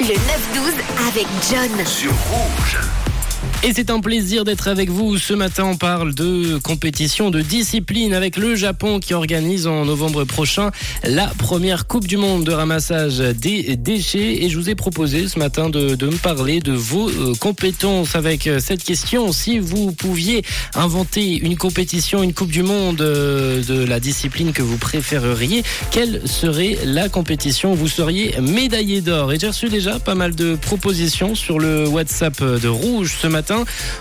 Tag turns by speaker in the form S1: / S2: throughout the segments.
S1: Le 9-12 avec John.
S2: sur Rouge.
S3: Et c'est un plaisir d'être avec vous. Ce matin, on parle de compétition, de discipline avec le Japon qui organise en novembre prochain la première Coupe du Monde de ramassage des déchets. Et je vous ai proposé ce matin de, de me parler de vos euh, compétences avec euh, cette question. Si vous pouviez inventer une compétition, une Coupe du Monde euh, de la discipline que vous préféreriez, quelle serait la compétition? Vous seriez médaillé d'or Et j'ai reçu déjà pas mal de propositions sur le WhatsApp de Rouge ce matin.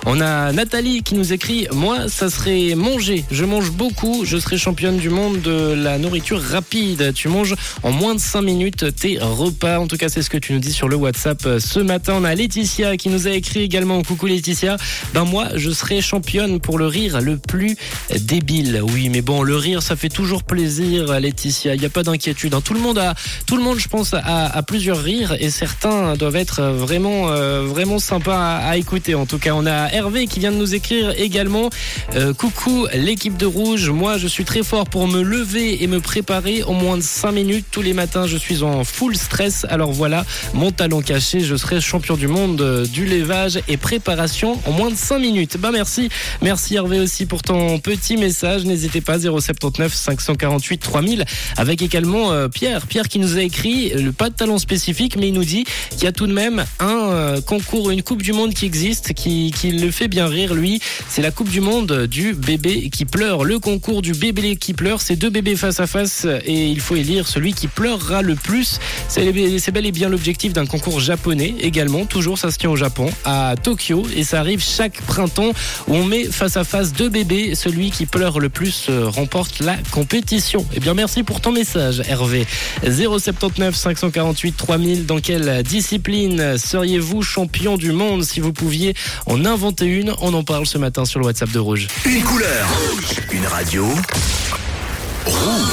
S3: On a Nathalie qui nous écrit Moi, ça serait manger. Je mange beaucoup. Je serais championne du monde de la nourriture rapide. Tu manges en moins de 5 minutes tes repas. En tout cas, c'est ce que tu nous dis sur le WhatsApp ce matin. On a Laetitia qui nous a écrit également Coucou Laetitia. Ben, moi, je serais championne pour le rire le plus débile. Oui, mais bon, le rire, ça fait toujours plaisir, Laetitia. Il n'y a pas d'inquiétude. hein. Tout le monde a, tout le monde, je pense, a, plusieurs rires et certains doivent être vraiment, euh, sympas à, écouter. En tout on a Hervé qui vient de nous écrire également. Euh, coucou l'équipe de Rouge. Moi, je suis très fort pour me lever et me préparer en moins de 5 minutes. Tous les matins, je suis en full stress. Alors voilà, mon talon caché, je serai champion du monde euh, du levage et préparation en moins de 5 minutes. Bah merci. Merci Hervé aussi pour ton petit message. N'hésitez pas 079 548 3000 avec également euh, Pierre. Pierre qui nous a écrit pas de talent spécifique mais il nous dit qu'il y a tout de même un concours, une coupe du monde qui existe qui, qui le fait bien rire lui. C'est la coupe du monde du bébé qui pleure. Le concours du bébé qui pleure, c'est deux bébés face à face et il faut élire celui qui pleurera le plus. C'est bel et bien l'objectif d'un concours japonais également. Toujours ça se tient au Japon, à Tokyo et ça arrive chaque printemps où on met face à face deux bébés. Celui qui pleure le plus euh, remporte la compétition. Eh bien merci pour ton message Hervé. 079 548 3000. Dans quelle discipline seriez-vous champion du monde? Si vous pouviez en inventer une On en parle ce matin sur le WhatsApp de Rouge.
S2: Une couleur. Une radio. Rouge.